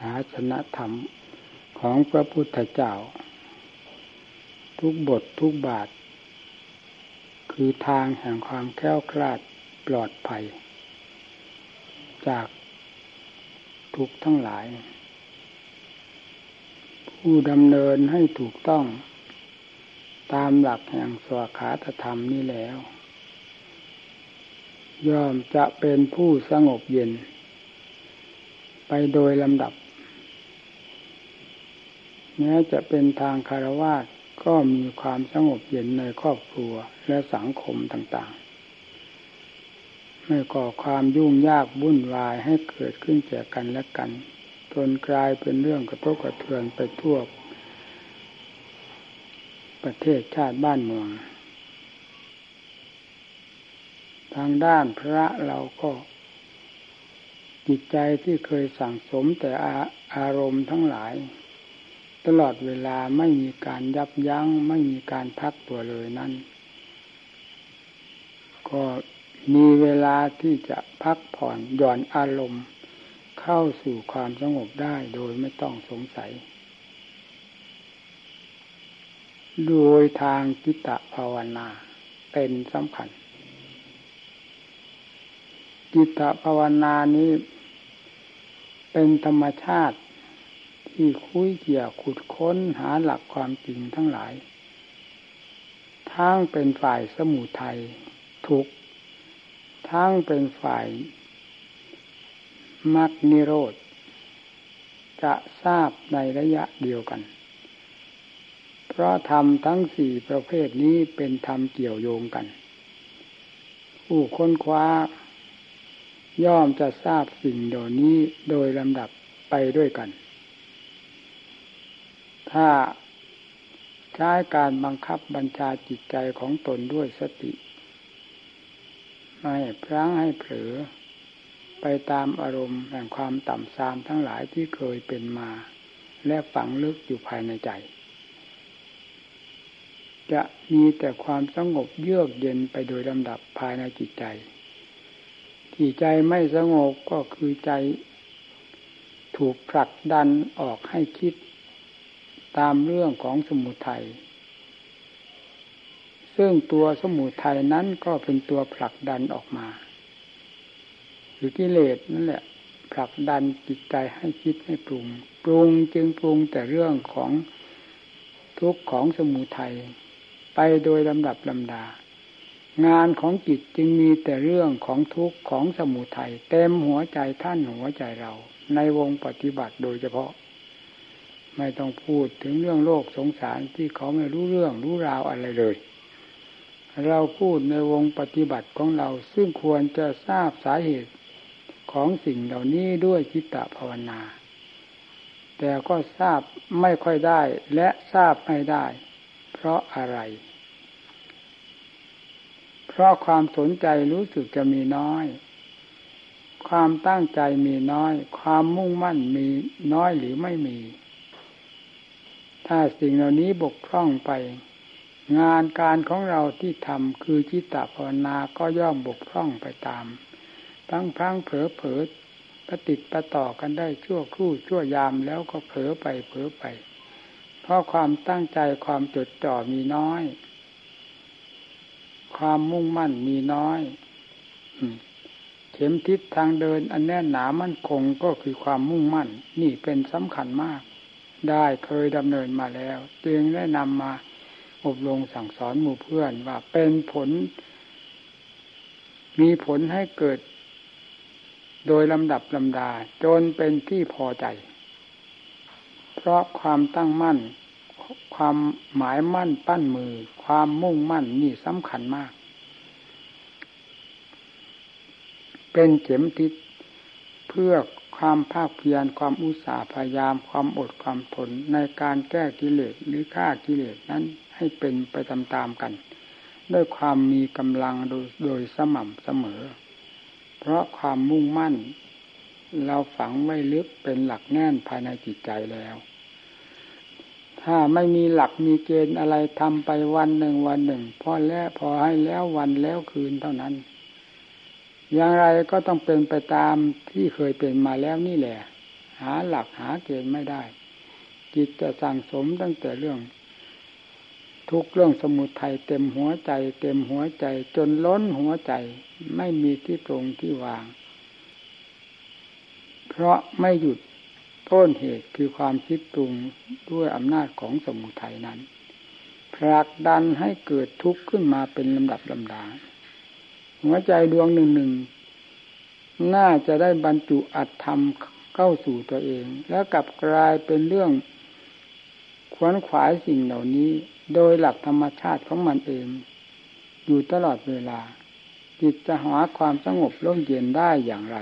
ศาสนธรรมของพระพุทธเจ้า ทุกบททุกบาท คือทางแห่งความแค้วคลาดปลอดภัย จากทุกทั้งหลาย ผู้ดำเนินให้ถูกต้อง ตามหลักแห่งสวขาตธรรมนี้แล้ว ย่อมจะเป็นผู้สงบเย็น ไปโดยลำดับ แม้จะเป็นทางคารวะก็มีความสงบเย็นในครอบครัวและสังคมต่างๆ ไม่ก่อความยุ่งยากวุ่นวายให้เกิดขึ้นแก่กันและกันจนกลายเป็นเรื่องกระทบกระเทือนไปทั่ว ประเทศชาติบ้านเมือง ทางด้านพระเราก็จิตใจที่เคยสั่งสมแต่อาอารมณ์ทั้งหลาย ตลอดเวลาไม่มีการยับยัง้ง ไม่มีการพักตัวเลยนั้น ก็มีเวลาที่จะพักผ่อนหย่อนอารมณ์ เข้าสู่ความสงบได้โดยไม่ต้องสงสัย โดยทางกิตะภาวนาเป็นสำคัญ กิตะภาวนานี้เป็นธรรมชาติ ที่คุยเกี่ยวขุดค้นหาหลักความจริงทั้งหลาย ทั้งเป็นฝ่ายสมุทัยทุกทั้งเป็นฝ่ายมรรคนิโรธ จะทราบในระยะเดียวกัน เพราะธรรมทั้งสี่ประเภทนี้เป็นธรรมเกี่ยวโยงกัน ผู้ค้นคว้า ย่อมจะทราบสิ่งเดี๋ยวนี้โดยลำดับไปด้วยกัน ถ้าใช้การบังคับบัญชาจิตใจของตนด้วยสติไม่พลั้งให้เผลอไปตามอารมณ์แห่งความต่ำทรามทั้งหลายที่เคยเป็นมา และฝังลึกอยู่ภายในใจ จะมีแต่ความสงบเยือกเย็นไปโดยลำดับภายในจิตใจที่ใจไม่สงบก็คือใจถูกผลักดันออกให้คิด ตามเรื่องของสมุทัยซึ่งตัวสมุทัยนั้นก็เป็นตัวผลักดันออกมาหรือกิเลสนั่นแหละผลักดันจิตใจให้คิดให้ปรุง ปรุงจึงปรุงแต่เรื่องของทุกข์ของสมุทัยไปโดยลำดับลำดา งานของจิตจึงมีแต่เรื่องของทุกข์ของสมุทัยเต็มหัวใจท่านหัวใจเรา ในวงปฏิบัติโดยเฉพาะ ไม่ต้องพูดถึงเรื่องโลกสงสารที่เขาไม่รู้เรื่องรู้ราวอะไรเลย เราพูดในวงปฏิบัติของเราซึ่งควรจะทราบสาเหตุของสิ่งเหล่านี้ด้วยจิตตภาวนา แต่ก็ทราบไม่ค่อยได้และทราบไม่ได้ เพราะอะไร เพราะความสนใจรู้สึกจะมีน้อย ความตั้งใจมีน้อย ความมุ่งมั่นมีน้อยหรือไม่มี ถ้าสิ่งเหล่านี้บกพร่องไป งานการของเราที่ทำคือจิตตภาวนาก็ย่อมบกพร่องไปตามพังพังเผลอเผลอประติดประต่อกันได้ชั่วครู่ชั่วยามแล้วก็เผลอไปเผลอไป เพราะความตั้งใจความจดจ่อมีน้อย ความมุ่งมั่นมีน้อยเข็มทิศทางเดินอันแน่นหนามั่นคงก็คือความมุ่งมั่น นี่เป็นสำคัญมาก ได้เคยดำเนินมาแล้ว จึงได้นำมาอบรมสั่งสอนหมู่เพื่อนว่าเป็นผล มีผลให้เกิด โดยลำดับลำดาจนเป็นที่พอใจ เพราะความตั้งมั่น ความหมายมั่นปั้นมือ ความมุ่งมั่นนี่สำคัญมาก เป็นเข็มทิศเพื่อ ความภาคเพียรความอุตสาห์พยายามความอดความทนในการแก้กิเลสหรือฆ่ากิเลสนั้นให้เป็นไปตามๆกัน ด้วยความมีกำลังโดยโดยสม่ำเสมอ เพราะความมุ่งมั่น เราฝังไว้ลึกเป็นหลักแน่นภายในจิตใจแล้ว ถ้าไม่มีหลักมีเกณฑ์อะไรทำไปวันหนึ่งวันหนึ่ง พอแล้วพอให้แล้ววันแล้วคืนเท่านั้น อย่างไรก็ต้องเป็นไปตามที่เคยเป็นมาแล้วนี่แหละ หาหลักหาเกณฑ์ไม่ได้ จิตจะสั่งสมตั้งแต่เรื่อง ทุกเรื่องสมุทัยเต็มหัวใจ เต็มหัวใจ จนล้นหัวใจ ไม่มีที่ตรงที่วาง เพราะไม่หยุดต้นเหตุคือความคิดปรุงด้วยอำนาจของสมุทัยนั้นผลักดันให้เกิดทุกข์ขึ้นมาเป็นลำดับลำดา หัวใจดวงหนึ่งหนึ่งน่าจะได้บรรจุอัตธรรมเข้าสู่ตัวเอง แล้วกลับกลายเป็นเรื่องขวนขวายสิ่งเหล่านี้ โดยหลักธรรมชาติของมันเอง อยู่ตลอดเวลา จิตจะหาความสงบร่มเย็นได้อย่างไร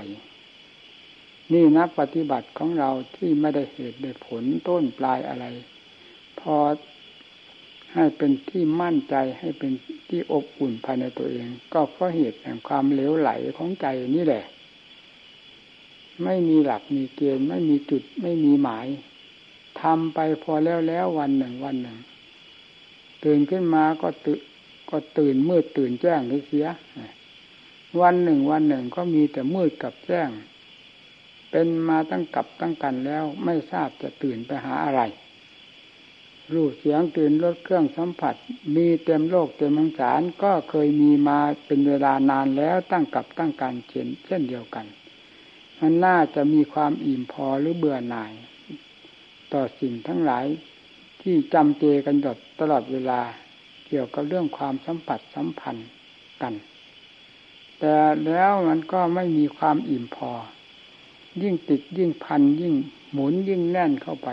นี่นักปฏิบัติของเราที่ไม่ได้เหตุได้ผลต้นปลายอะไร พอ ให้เป็นที่มั่นใจให้เป็นที่อบอุ่นภายในตัวเอง ก็เพราะเหตุแห่งความเหลวไหลของใจนี่แหละ ไม่มีหลักมีเกณฑ์ไม่มีจุดไม่มีหมายทำไปพอแล้วแล้ววันหนึ่งวันหนึ่ง ตื่นขึ้นมาก็ตื่นก็ตื่นมืดตื่นแจ้งเสีย วันหนึ่งวันหนึ่งก็มีแต่มืดกับแจ้ง เป็นมาตั้งกับตั้งกันแล้วไม่ทราบจะตื่นไปหาอะไร รูปเสียงตื่นรถเครื่องสัมผัส มีเต็มโลกเต็มมังสารก็เคยมีมาเป็นเวลานานแล้วตั้งกับตั้งกันเช่นเช่นเดียวกัน มันน่าจะมีความอิ่มพอหรือเบื่อหน่าย ต่อสิ่งทั้งหลายที่จำเจกันตลอดเวลาเกี่ยวกับเรื่องความสัมผัสสัมพันธ์กัน แต่แล้วมันก็ไม่มีความอิ่มพอ ยิ่งติดยิ่งพันยิ่งหมุนยิ่งแน่นเข้าไป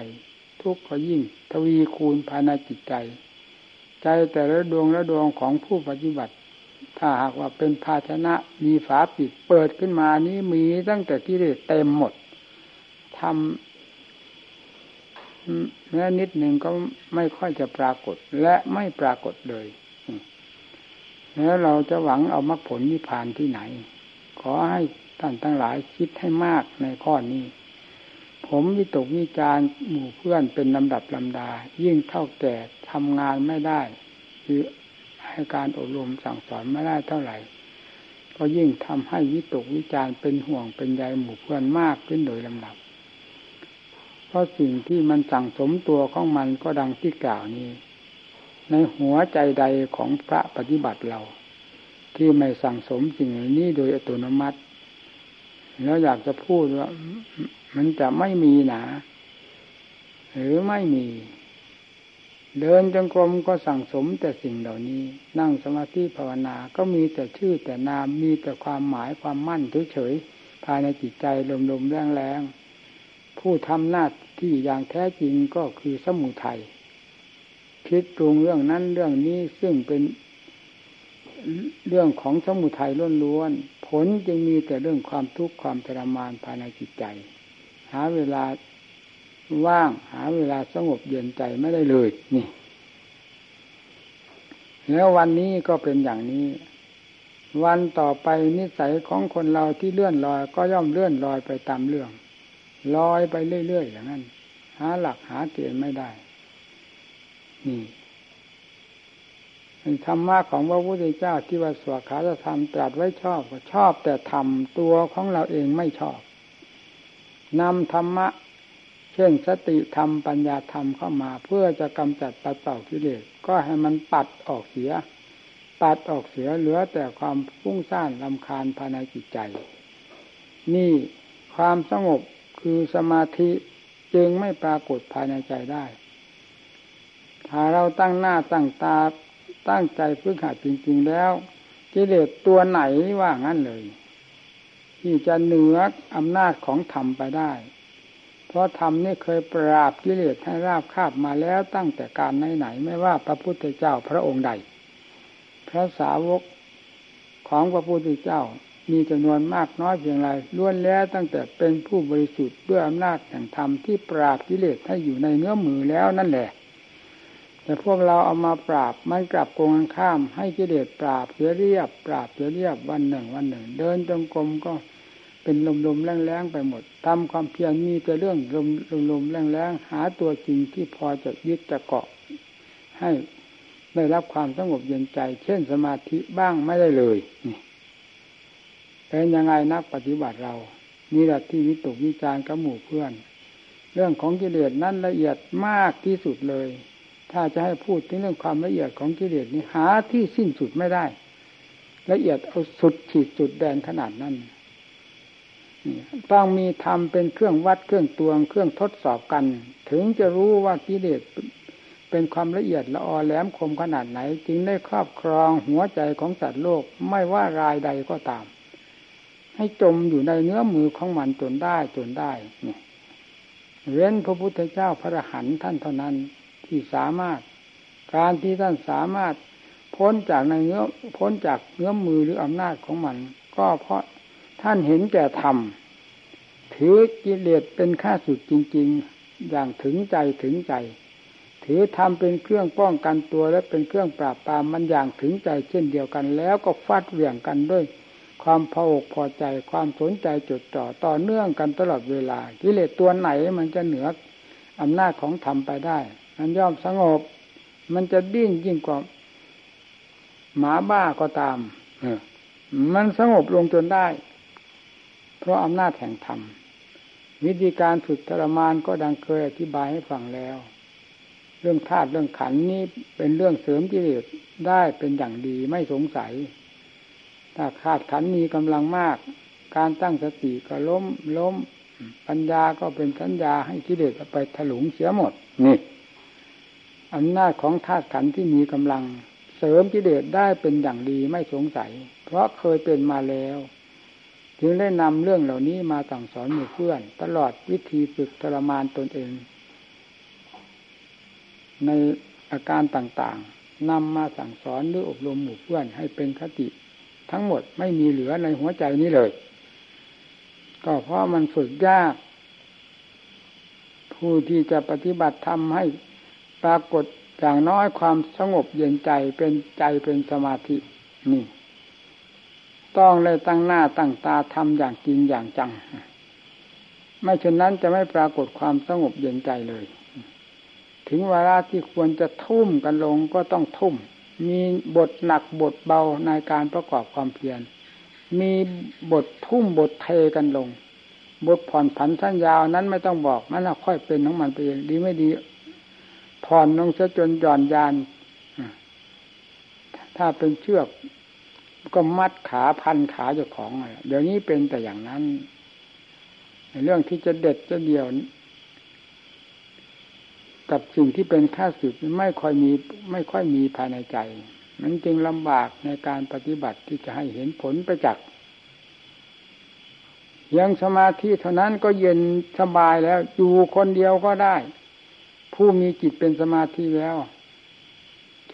ทุกข์ก็ยิ่ง ทวีคูณภายในจิตใจ ใจแต่ละดวงละดวงของผู้ปฏิบัติ ถ้าหากว่าเป็นภาชนะมีฝาปิดเปิดขึ้นมานี้มีตั้งแต่ที่เต็มหมดทำแม้นิดหนึ่งก็ไม่ค่อยจะปรากฏและไม่ปรากฏเลยแล้วเราจะหวังเอามรรคผลนิพพานที่ไหน ขอให้ท่านทั้งหลายคิดให้มากในข้อนี้ ผมวิตกวิจารหมู่เพื่อนเป็นลำดับลำดา ยิ่งเท่าแก่ทำงานไม่ได้ คือให้การอบรมสั่งสอนไม่ได้เท่าไหร่ ก็ยิ่งทำให้วิตกวิจารเป็นห่วงเป็นใยหมู่เพื่อนมากขึ้นโดยลำดับ เพราะสิ่งที่มันสั่งสมตัวของมันก็ดังที่กล่าวนี้ ในหัวใจใดของพระปฏิบัติเรา ที่ไม่สั่งสมสิ่งนี้โดยอัตโนมัติแล้วอยากจะพูดว่า มันจะไม่มีหนาหรือไม่มี เดินจงกรมก็สั่งสมแต่สิ่งเหล่านี้ นั่งสมาธิภาวนาก็มีแต่ชื่อแต่นามมีแต่ความหมายความมั่นเฉยๆภายในจิตใจลมๆแรงๆผู้ทำหน้าที่อย่างแท้จริงก็คือสมุทัยคิดปรุงเรื่องนั้นเรื่องนี้ซึ่งเป็นเรื่องของสมุทัยล้วนๆผลจึงมีแต่เรื่องความทุกข์ความทรมานภายในจิตใจ หาเวลาว่าง หาเวลาสงบเย็นใจไม่ได้เลย นี่ แล้ววันนี้ก็เป็นอย่างนี้ วันต่อไปนิสัยของคนเราที่เลื่อนลอย ก็ย่อมเลื่อนลอยไปตามเรื่องลอยไปเรื่อยๆอย่างนั้น หาหลักหาเกณฑ์ไม่ได้ นี่ธรรมะของพระพุทธเจ้าที่ว่าสวขาธรรมตรัสไว้ชอบก็ชอบแต่ทำตัวของเราเองไม่ชอบ นำธรรมะ เช่นสติธรรมปัญญาธรรมเข้ามา เพื่อจะกำจัดปัดเป่ากิเลสก็ให้มันปัดออกเสีย ปัดออกเสียเหลือแต่ความฟุ้งซ่านลำคาญภายในจิตใจ นี่ความสงบคือสมาธิจึงไม่ปรากฏภายในใจได้ ถ้าเราตั้งหน้าตั้งตาตั้งใจพึ่งหัดจริง ๆแล้วกิเลสตัวไหนว่างั้นเลย ที่จะเหนืออำนาจของธรรมไปได้ เพราะธรรมนี่เคยปราบกิเลสให้ราบคาบมาแล้วตั้งแต่การไหนๆไม่ว่าพระพุทธเจ้าพระองค์ใด พระสาวกของพระพุทธเจ้ามีจำนวนมากน้อยเพียงไรล้วนแล้วตั้งแต่เป็นผู้บริสุทธิ์ด้วยอำนาจแห่งธรรมที่ปราบกิเลสให้อยู่ในเนื้อมือแล้วนั่นแหละ แต่พวกเราเอามาปราบมันกลับโกงข้าม ให้กิเลสปราบเสียเรียบ ปราบเสียเรียบวันหนึ่งวันหนึ่ง เดินจงกรมก็ เป็นลมๆแรงๆไปหมดทำความเพียรมีแต่เรื่องลมลมแรงๆหาตัวจริงที่พอจะยึดจะเกาะ ให้ได้รับความสงบเย็นใจ เช่นสมาธิบ้างไม่ได้เลยนี่เป็นยังไงนักปฏิบัติเรานี่แหละที่วิตกวิจารกับหมู่เพื่อน เรื่องของกิเลสนั้นละเอียดมากที่สุดเลย ถ้าจะให้พูดถึงเรื่องความละเอียดของกิเลสนี้หาที่สิ้นสุดไม่ได้ ละเอียดเอาสุดขีดสุดแดนขนาดนั้น ต้องมีธรรมเป็นเครื่องวัดเครื่องตวง เครื่องทดสอบกัน ถึงจะรู้ว่ากิเลสเป็นความละเอียดละออแหลมคมขนาดไหน จึงได้ครอบครองหัวใจของสัตว์โลกไม่ว่ารายใดก็ตาม ให้จมอยู่ในเนื้อมือของมันจนได้จนได้เนี่ยเว้นพระพุทธเจ้าพระหันท่านเท่านั้นที่สามารถ การที่ท่านสามารถพ้นจากในเนื้อพ้นจากเนื้อมือหรืออำนาจของมัน ก็เพราะ ท่านเห็นแก่ธรรมถือกิเลสเป็นข้าสุดจริง ๆ อย่างถึงใจถึงใจ ถือธรรมเป็นเครื่องป้องกันตัวและเป็นเครื่องปราบปรามมันอย่างถึงใจเช่นเดียวกัน แล้วก็ฟาดเหวี่ยงกันด้วย ความพออกพอใจความสนใจจดจ่อต่อเนื่องกันตลอดเวลา กิเลสตัวไหนมันจะเหนืออำนาจของธรรมไปได้มันย่อมสงบ มันจะดิ้นยิ่งกว่าหมาบ้าก็ตามมันสงบลงจนได้ เพราะอำนาจแห่งธรรมวิธีการฝึกทรมานก็ดังเคยอธิบายให้ฟังแล้ว เรื่องธาตุเรื่องขันนี้เป็นเรื่องเสริมกิเลสได้เป็นอย่างดีไม่สงสัย ถ้าขาดขันมีกำลังมาก การตั้งสติก็ล้มล้ม ปัญญาก็เป็นสัญญาให้กิเลสไปถลุงเสียหมดนี่อำนาจของธาตุขันที่มีกำลัง เสริมกิเลสได้เป็นอย่างดีไม่สงสัย เพราะเคยเป็นมาแล้ว จึงได้นำเรื่องเหล่านี้มาสั่งสอนหมู่เพื่อน ตลอดวิธีฝึกทรมานตนเอง ในอาการต่างๆนำมาสั่งสอนหรืออบรมหมู่เพื่อนให้เป็นคติ ทั้งหมดไม่มีเหลือในหัวใจนี้เลย ก็เพราะมันฝึกยาก ผู้ที่จะปฏิบัติทำให้ปรากฏอย่างน้อยความสงบเย็นใจเป็นใจเป็นสมาธินี่ ต้องเลยตั้งหน้าตั้งตาทำอย่างจริงอย่างจัง ไม่เช่นนั้นจะไม่ปรากฏความสงบเย็นใจเลย ถึงเวลาที่ควรจะทุ่มกันลงก็ต้องทุ่ม มีบทหนักบทเบาในการประกอบความเพียร มีบททุ่มบทเทกันลง บทผ่อนผันสั้นยาวนั้นไม่ต้องบอกมันค่อยเป็นของมันไปเองดีไม่ดี ผ่อนลงซะจนหย่อนยานถ้าเป็นเชือก ก็มัดขาพันขาเจ้าของเดี๋ยวนี้เป็นแต่อย่างนั้นเรื่องที่จะเด็ดจะเดี่ยว กับสิ่งที่เป็นข้าศึกไม่ค่อยมี ไม่ค่อยมีภายในใจ มันจึงลำบากในการปฏิบัติที่จะให้เห็นผลประจักษ์ยังสมาธิเท่านั้นก็เย็นสบายแล้ว อยู่คนเดียวก็ได้ ผู้มีจิตเป็นสมาธิแล้ว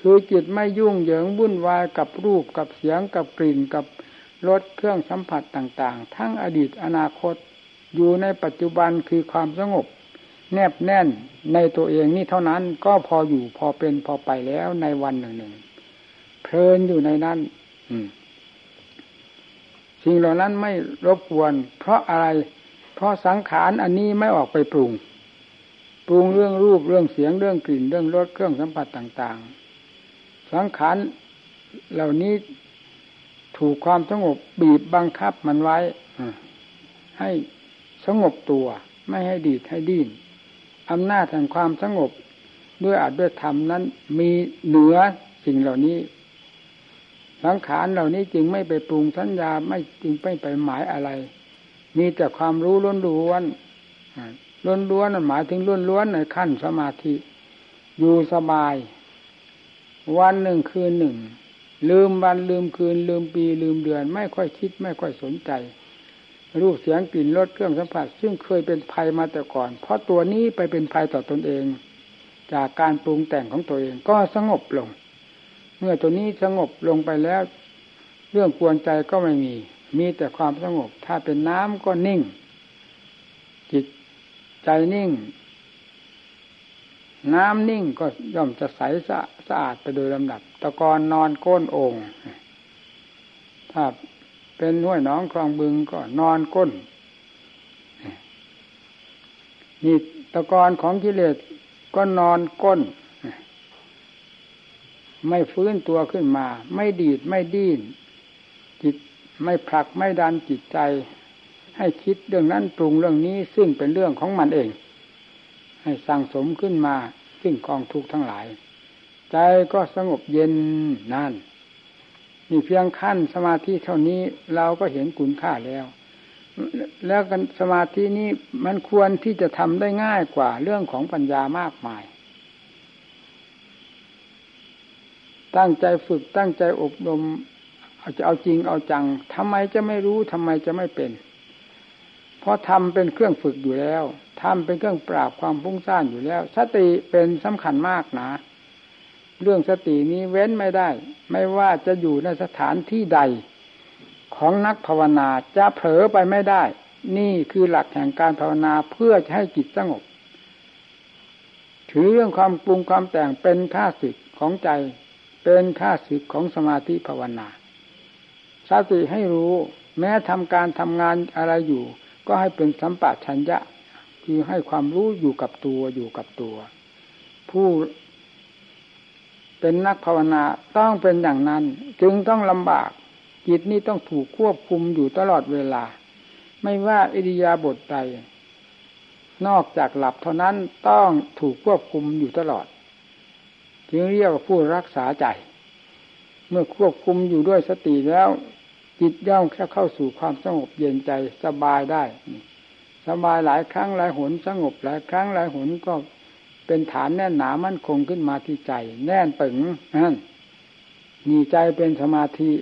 คือจิตไม่ยุ่งเหยิงวุ่นวายกับรูปกับเสียงกับกลิ่นกับรสเครื่องสัมผัสต่างๆ ทั้งอดีตอนาคตอยู่ในปัจจุบันคือความสงบ แนบแน่นในตัวเองนี่เท่านั้นก็พออยู่พอเป็นพอไปแล้วในวันหนึ่งหนึ่งเพลินอยู่ในนั้นสิ่งเหล่านั้นไม่รบกวน เพราะอะไร เพราะสังขารอันนี้ไม่ออกไปปรุง ปรุงเรื่องรูปเรื่องเสียงเรื่องกลิ่นเรื่องรสเครื่องสัมผัสต่าง ๆ สังขารเหล่านี้ถูกความสงบบีบบังคับมันไว้ให้สงบตัว ไม่ให้ดีดให้ดิ้นอำนาจแห่งความสงบด้วยอาจด้วยธรรมนั้น มีเหนือสิ่งเหล่านี้ สังขารเหล่านี้จึงไม่ไปปรุงสัญญาไม่จึงไม่ไปหมายอะไร มีแต่ความรู้ล้วนๆล้วนล้วนหมายถึงล้วนล้วนในขั้นสมาธิ อยู่สบาย วันหนึ่งคืนหนึ่ง ลืมวันลืมคืน ลืมปีลืมเดือน ไม่ค่อยคิดไม่ค่อยสนใจ รูปเสียงกลิ่นรสเครื่องสัมผัส ซึ่งเคยเป็นภัยมาแต่ก่อน เพราะตัวนี้ไปเป็นภัยต่อตนเอง จากการปรุงแต่งของตัวเองก็สงบลง เมื่อตัวนี้สงบลงไปแล้ว เรื่องกวนใจก็ไม่มี มีแต่ความสงบ ถ้าเป็นน้ำก็นิ่ง จิตใจนิ่ง น้ำนิ่งก็ย่อมจะใสสะสะอาดไปโดยลำดับ ตะกอนนอนก้นโอ่งถ้าเป็นห้วยน้องคลองบึงก็นอนก้นนี่ตะกอนของกิเลสก็นอนก้น ไม่ฟื้นตัวขึ้นมา ไม่ดีดไม่ดิ้นจิตไม่ผลักไม่ดันจิตใจ ให้คิดเรื่องนั้นปรุงเรื่องนี้ซึ่งเป็นเรื่องของมันเอง ให้สั่งสมขึ้นมา ซึ่งกองทุกข์ทั้งหลาย ใจก็สงบเย็นนั่นนี่เพียงขั้นสมาธิเท่านี้เราก็เห็นคุณค่าแล้ว แล้วกันสมาธินี้มันควรที่จะทำได้ง่ายกว่าเรื่องของปัญญามากมาย ตั้งใจฝึกตั้งใจอบรมเอาจะเอาจริงเอาจังทำไมจะไม่รู้ทำไมจะไม่เป็น เพราะทำเป็นเครื่องฝึกอยู่แล้วทำเป็นเครื่องปราบความพุ่งซ่านอยู่แล้ว สติเป็นสำคัญมากนะ เรื่องสตินี้เว้นไม่ได้ ไม่ว่าจะอยู่ในสถานที่ใด ของนักภาวนาจะเผลอไปไม่ได้ นี่คือหลักแห่งการภาวนาเพื่อจะให้จิตสงบ ถือเรื่องความปรุงความแต่งเป็นค่าศึกของใจ เป็นค่าศึกของสมาธิภาวนา สติให้รู้ แม้ทำการทำงานอะไรอยู่ ก็ให้เป็นสัมปะชัญญะ คือให้ความรู้อยู่กับตัวอยู่กับตัว ผู้เป็นนักภาวนาต้องเป็นอย่างนั้น จึงต้องลำบาก จิตนี้ต้องถูกควบคุมอยู่ตลอดเวลา ไม่ว่าอิริยาบถใดนอกจากหลับเท่านั้นต้องถูกควบคุมอยู่ตลอด จึงเรียกว่าผู้รักษาใจ เมื่อควบคุมอยู่ด้วยสติแล้ว จิตย่อมเข้าสู่ความสงบเย็นใจสบายได้ สบายหลายครั้งหลายหนสงบหลายครั้งหลายหนก็เป็นฐานแน่นหนามั่นคงขึ้นมาที่ใจ แน่นปึงนั่นมีใจเป็นสมาธิ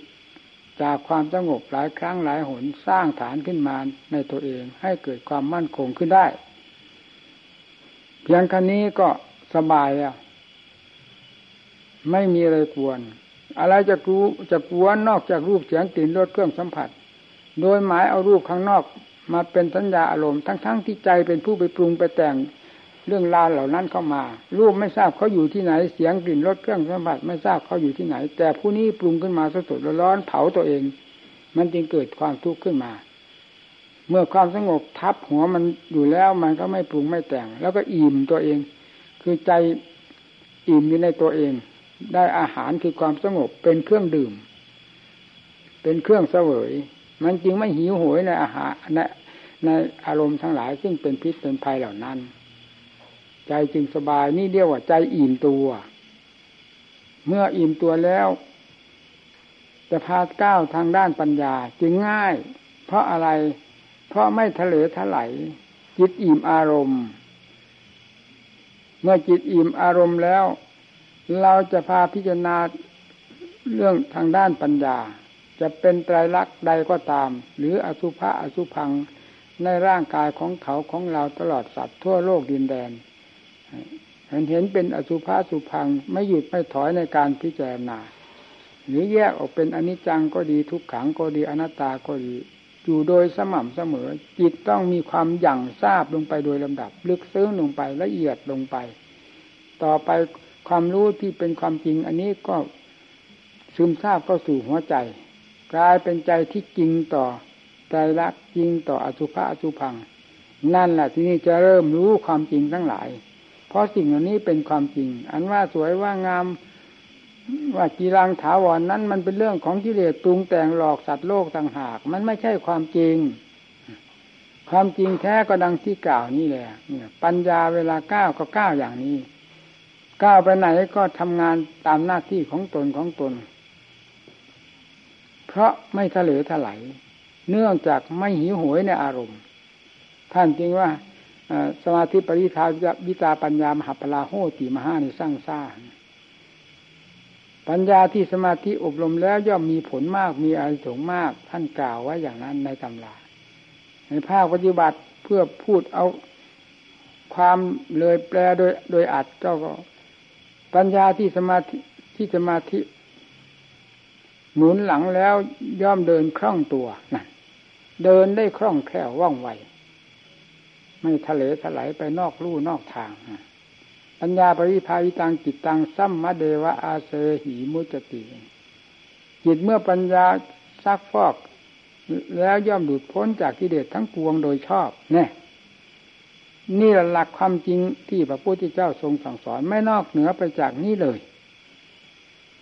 จากความสงบหลายครั้งหลายหนสร้างฐานขึ้นมาในตัวเองให้เกิดความมั่นคงขึ้นได้ เพียงแค่นี้ก็สบายแล้ว ไม่มีอะไรกวน อะไรจะกลัวจะกลัวนนอกจากรูปเสียงกลิ่นรสเครื่องสัมผัส โดยหมายเอารูปข้างนอกมาเป็นสัญญาอารมณ์ทั้งๆทที่ใจเป็นผู้ไปปรุงไปแต่งเรื่องราวเหล่านั้นเข้ามา รูปไม่ทราบเขาอยู่ที่ไหนเสียงกลิ่นรสเครื่องสัมผัสไม่ทราบเขาอยู่ที่ไหน แต่ผู้นี้ปรุงขึ้นมาสดๆร้อนเผาตัวเอง มันจึงเกิดความทุกข์ขึ้นมา เมื่อความสงบทับหัวมันอยู่แล้วมันก็ไม่ปรุงไม่แต่ง แล้วก็อิ่มตัวเอง คือใจอิ่มอยู่ในตัวเอง ได้อาหารคือความสงบเป็นเครื่องดื่ม เป็นเครื่องเสวย มันจึงไม่หิวโหยในอาหารในในอารมณ์ทั้งหลาย ซึ่งเป็นพิษเป็นภัยเหล่านั้น ใจจึงสบายนี่เรียกว่าใจอิ่มตัว เมื่ออิ่มตัวแล้ว จะพาก้าวทางด้านปัญญาจึงง่าย เพราะอะไร เพราะไม่ทะเลทลายจิตอิ่มอารมณ์ เมื่อจิตอิ่มอารมณ์แล้ว เราจะพาพิจารณาเรื่องทางด้านปัญญา จะเป็นไตรลักษณ์ใดก็ตาม หรืออสุภะอสุพังในร่างกายของเขาของเราตลอดสัตว์ทั่วโลกดินแดนเห็นเห็นเป็นอสุภาสุพังไม่หยุดไม่ถอยในการพิจารณา หรือแยกออกเป็นอนิจจังก็ดีทุกขังก็ดีอนัตตาก็ดีอยู่โดยสม่ำเสมอ จิตต้องมีความหยั่งทราบลงไปโดยลำดับ ลึกซึ้งลงไปละเอียดลงไป ต่อไป ความรู้ที่เป็นความจริง อันนี้ก็ซึมซาบเข้าสู่หัวใจ กลายเป็นใจที่จริงต่อใจรักจริงต่ออสุภะอสุพัง นั่นแหละที่นี่จะเริ่มรู้ความจริงทั้งหลาย เพราะสิ่งเหล่านี้เป็นความจริง อันว่าสวยว่างามว่ากีรังถาวรนนั้นมันเป็นเรื่องของกิเลสปรุงแต่งหลอกสัตว์โลกต่างหาก มันไม่ใช่ความจริง ความจริงแท้ก็ดังที่กล่าวนี่แหละเนี่ย ปัญญาเวลาก้าวก็ก้าวอย่างนี้ ก้าวไปไหนก็ทำงานตามหน้าที่ของตนของตน เพราะไม่ทะเลถลายเนื่องจากไม่หิวโหยในอารมณ์ ท่านจริงว่าสมาธิปริทาวิตาปัญญามหาปลาโหติมหาในสร้างสร้าง ปัญญาที่สมาธิอบรมแล้วย่อมมีผลมากมีอานิสงส์มาก ท่านกล่าวไว้อย่างนั้นในตำรา ในภาคปฏิบัติเพื่อพูดเอาความเลยแปลโดยโดยอัดก็ ปัญญาที่สมาธิที่สมาธิ หมุนหลังแล้วย่อมเดินคล่องตัวนั่นเดินได้คล่องแคล่วว่องไว ไม่ทะเลถลายไปนอกลู่นอกทางปัญญาปริภาวิตังจิตตังซัมมะเดวะอาเซหิมุจติจิตเมื่อปัญญาซักฟอก แล้วย่อมดูดพ้นจากกิเลสทั้งปวงโดยชอบ เนี่ย นี่หลักความจริงที่พระพุทธเจ้าทรงสั่งสอนไม่นอกเหนือไปจากนี้เลย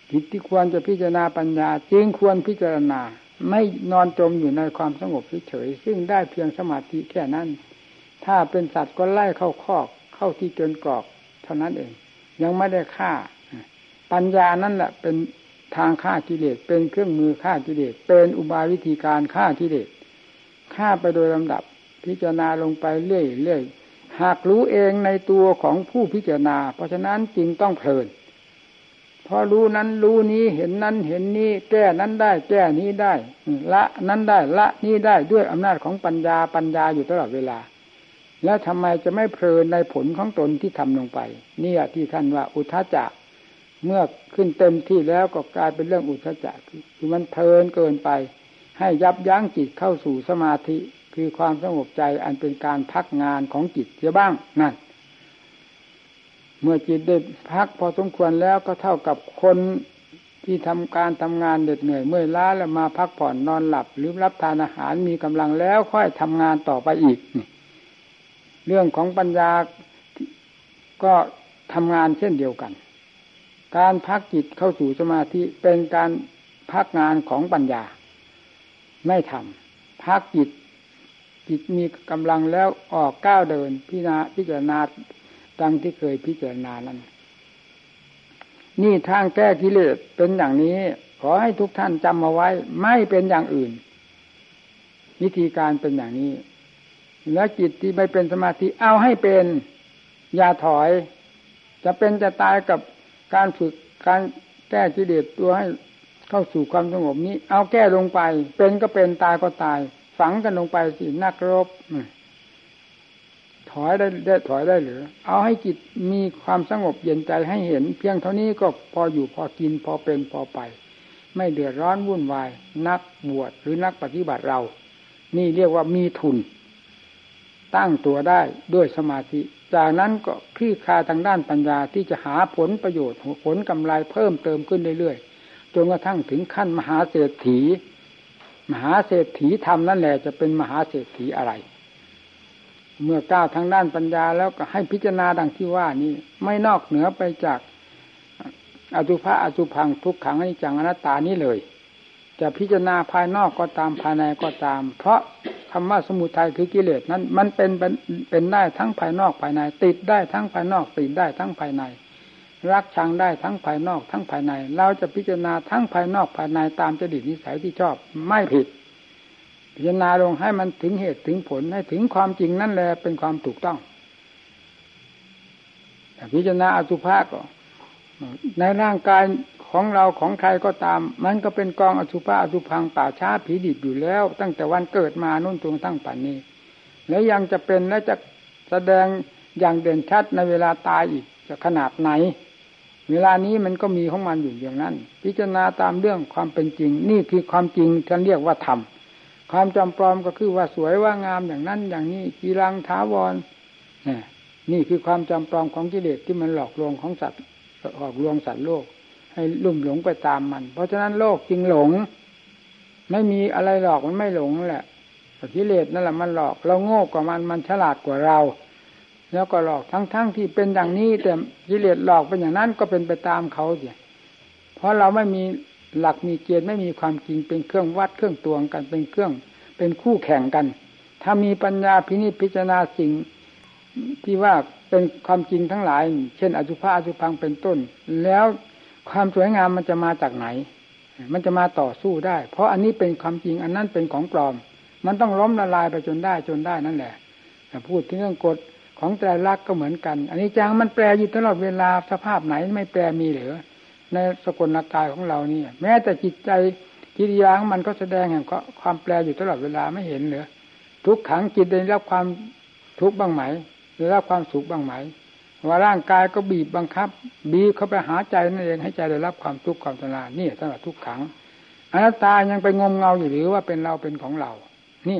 จิตที่ควรจะพิจารณาปัญญาจึงควรพิจารณา ไม่นอนจมอยู่ในความสงบเฉยซึ่งได้เพียงสมาธิแค่นั้น ถ้าเป็นสัตว์ก็ไล่เข้าคอกเข้าที่จนกรอก เท่านั้นเอง ยังไม่ได้ฆ่า ปัญญานั่นแหละเป็นทางฆ่ากิเลสเป็นเครื่องมือฆ่ากิเลสเป็นอุบายวิธีการฆ่ากิเลสฆ่าไปโดยลำดับ พิจารณาลงไปเรื่อยๆ หากรู้เองในตัวของผู้พิจารณา เพราะฉะนั้นจึงต้องเพลินพอรู้นั้นรู้นี้เห็นนั้นเห็นนี้แก้นั้นได้ แก้นี้ได้ ละนั้นได้ละนี้ได้ด้วยอำนาจของปัญญาปัญญาอยู่ตลอดเวลา แล้วทำไมจะไม่เพลินในผลของตนที่ทำลงไปนี่ที่ท่านว่าอุทาจะเมื่อขึ้นเต็มที่แล้วก็กลายเป็นเรื่องอุทาจะคือมันเพลินเกินไป ให้ยับยั้งจิตเข้าสู่สมาธิ คือความสงบใจอันเป็นการพักงานของจิตเสียบ้างนั่นเมื่อจิตได้พักพอสมควรแล้วก็เท่ากับคนที่ทำการทำงานเหน็ดเหนื่อยเมื่อยล้าแล้วมาพักผ่อนนอนหลับ หรือรับทานอาหารมีกำลังแล้วค่อยทำงานต่อไปอีก เรื่องของปัญญาก็ทำงานเช่นเดียวกัน การพักจิตเข้าสู่สมาธิเป็นการพักงานของปัญญา ไม่ทำพักจิต จิตมีกำลังแล้วออกก้าวเดิน พิจารณาพิจารณาดังที่เคยพิจารณานั้น นี่ทางแก้กิเลสเป็นอย่างนี้ ขอให้ทุกท่านจำมาไว้ไม่เป็นอย่างอื่น วิธีการเป็นอย่างนี้ แล้วจิตที่ไม่เป็นสมาธิเอาให้เป็น อย่าถอย จะเป็นจะตายกับการฝึกการแก้กิเลสตัวให้เข้าสู่ความสงบนี้ เอาแก้ลงไป เป็นก็เป็นตายก็ตาย ฝังกันลงไปสินักรบถอยได้ได้ถอยได้หรือ เอาให้จิตมีความสงบเย็นใจให้เห็น เพียงเท่านี้ก็พออยู่พอกินพอเป็นพอไป ไม่เดือดร้อนวุ่นวาย นักบวชหรือนักปฏิบัติเรา นี่เรียกว่ามีทุน ตั้งตัวได้ด้วยสมาธิ จากนั้นก็คลี่คลายทางด้านปัญญาที่จะหาผลประโยชน์ผลกำไรเพิ่มเติมขึ้นเรื่อยๆจนกระทั่งถึงขั้นมหาเศรษฐี มหาเศรษฐีทำนั่นแหละจะเป็นมหาเศรษฐีอะไร เมื่อก้าวทางด้านปัญญาแล้วก็ให้พิจารณาดังที่ว่านี้ไม่นอกเหนือไปจากอสุภะอสุพังทุกขังอนิจจังอนัตตานี้เลย จะพิจารณาภายนอกก็ตามภายในก็ตาม เพราะธรรมะสมุทัยคือกิเลสนั้น มันเป็นเป็นได้ทั้งภายนอกภายใน ติดได้ทั้งภายนอกติดได้ทั้งภายใน รักชังได้ทั้งภายนอกทั้งภายใน เราจะพิจารณาทั้งภายนอกภายในตามจดิตนิสัยที่ชอบไม่ผิด พิจารณาลงให้มันถึงเหตุถึงผลให้ถึงความจริงนั่นแหละเป็นความถูกต้องพิจารณาอสุภะก็ในร่างกายของเราของใครก็ตาม มันก็เป็นกองอสุภะอสุพังป่าช้าผีดิบอยู่แล้ว ตั้งแต่วันเกิดมานุ่นตรงตั้งป่านนี้ แล้วยังจะเป็นและจะแสดงอย่างเด่นชัดในเวลาตายอีกจะขนาดไหน เวลานี้มันก็มีของมันอยู่อย่างนั้น พิจารณาตามเรื่องความเป็นจริง นี่คือความจริงท่านเรียกว่าธรรมความจำปลอมก็คือว่าสวยว่างามอย่างนั้น อย่างนี้กีรังท้าวรนี่คือความจำปลอมของกิเลสที่มันหลอกลวงของสัตว์หลอกลวงสัตว์โลก ให้ลุ่มหลงไปตามมัน เพราะฉะนั้นโลกจริงหลง ไม่มีอะไรหลอกมันไม่หลงแหละกิเลสนั่นแหละมันหลอก เราโง่กว่ามันมันฉลาดกว่าเรา แล้วก็หลอกทั้งๆทที่เป็นอย่างนี้แต่กิเลสหลอกเป็นอย่างนั้นก็เป็นไปตามเขาสิเพราะเราไม่มีหลักมีเกณฑ์ไม่มีความจริงเป็นเครื่องวัดเครื่องตวงกันเป็นเครื่อง เป็นคู่แข่งกัน ถ้ามีปัญญาพินิจพิจารณาสิ่งที่ว่าเป็นความจริงทั้งหลาย เช่นอสุภะอสุพังเป็นต้น แล้วความสวยงามมันจะมาจากไหน มันจะมาต่อสู้ได้ เพราะอันนี้เป็นความจริงอันนั้นเป็นของปลอม มันต้องล้มละลายไปจนได้จนได้นั่นแหละพูดถึงเรื่องกฎ ของใจรักก็เหมือนกัน อันนี้จังมันแปลอยู่ตลอดเวลาสภาพไหนไม่แปลมีหรือในสกลกายของเรานี่แม้แต่จิตใจกิริยาของมันก็แสดงแห่งความแปลอยู่ตลอดเวลาไม่เห็นเหรือทุกขังจิตได้รับความทุกข์บ้างไหมได้รับความสุขบ้างไหมว่าร่างกายก็บีบบังคับ บีบเข้าไปหาใจนั่นเองให้ใจได้รับความทุกข์ความทรมานนี่สำหรับทุกขังอนัตตายังไปงมเงาอยู่หรือว่าเป็นเราเป็นของเรา นี่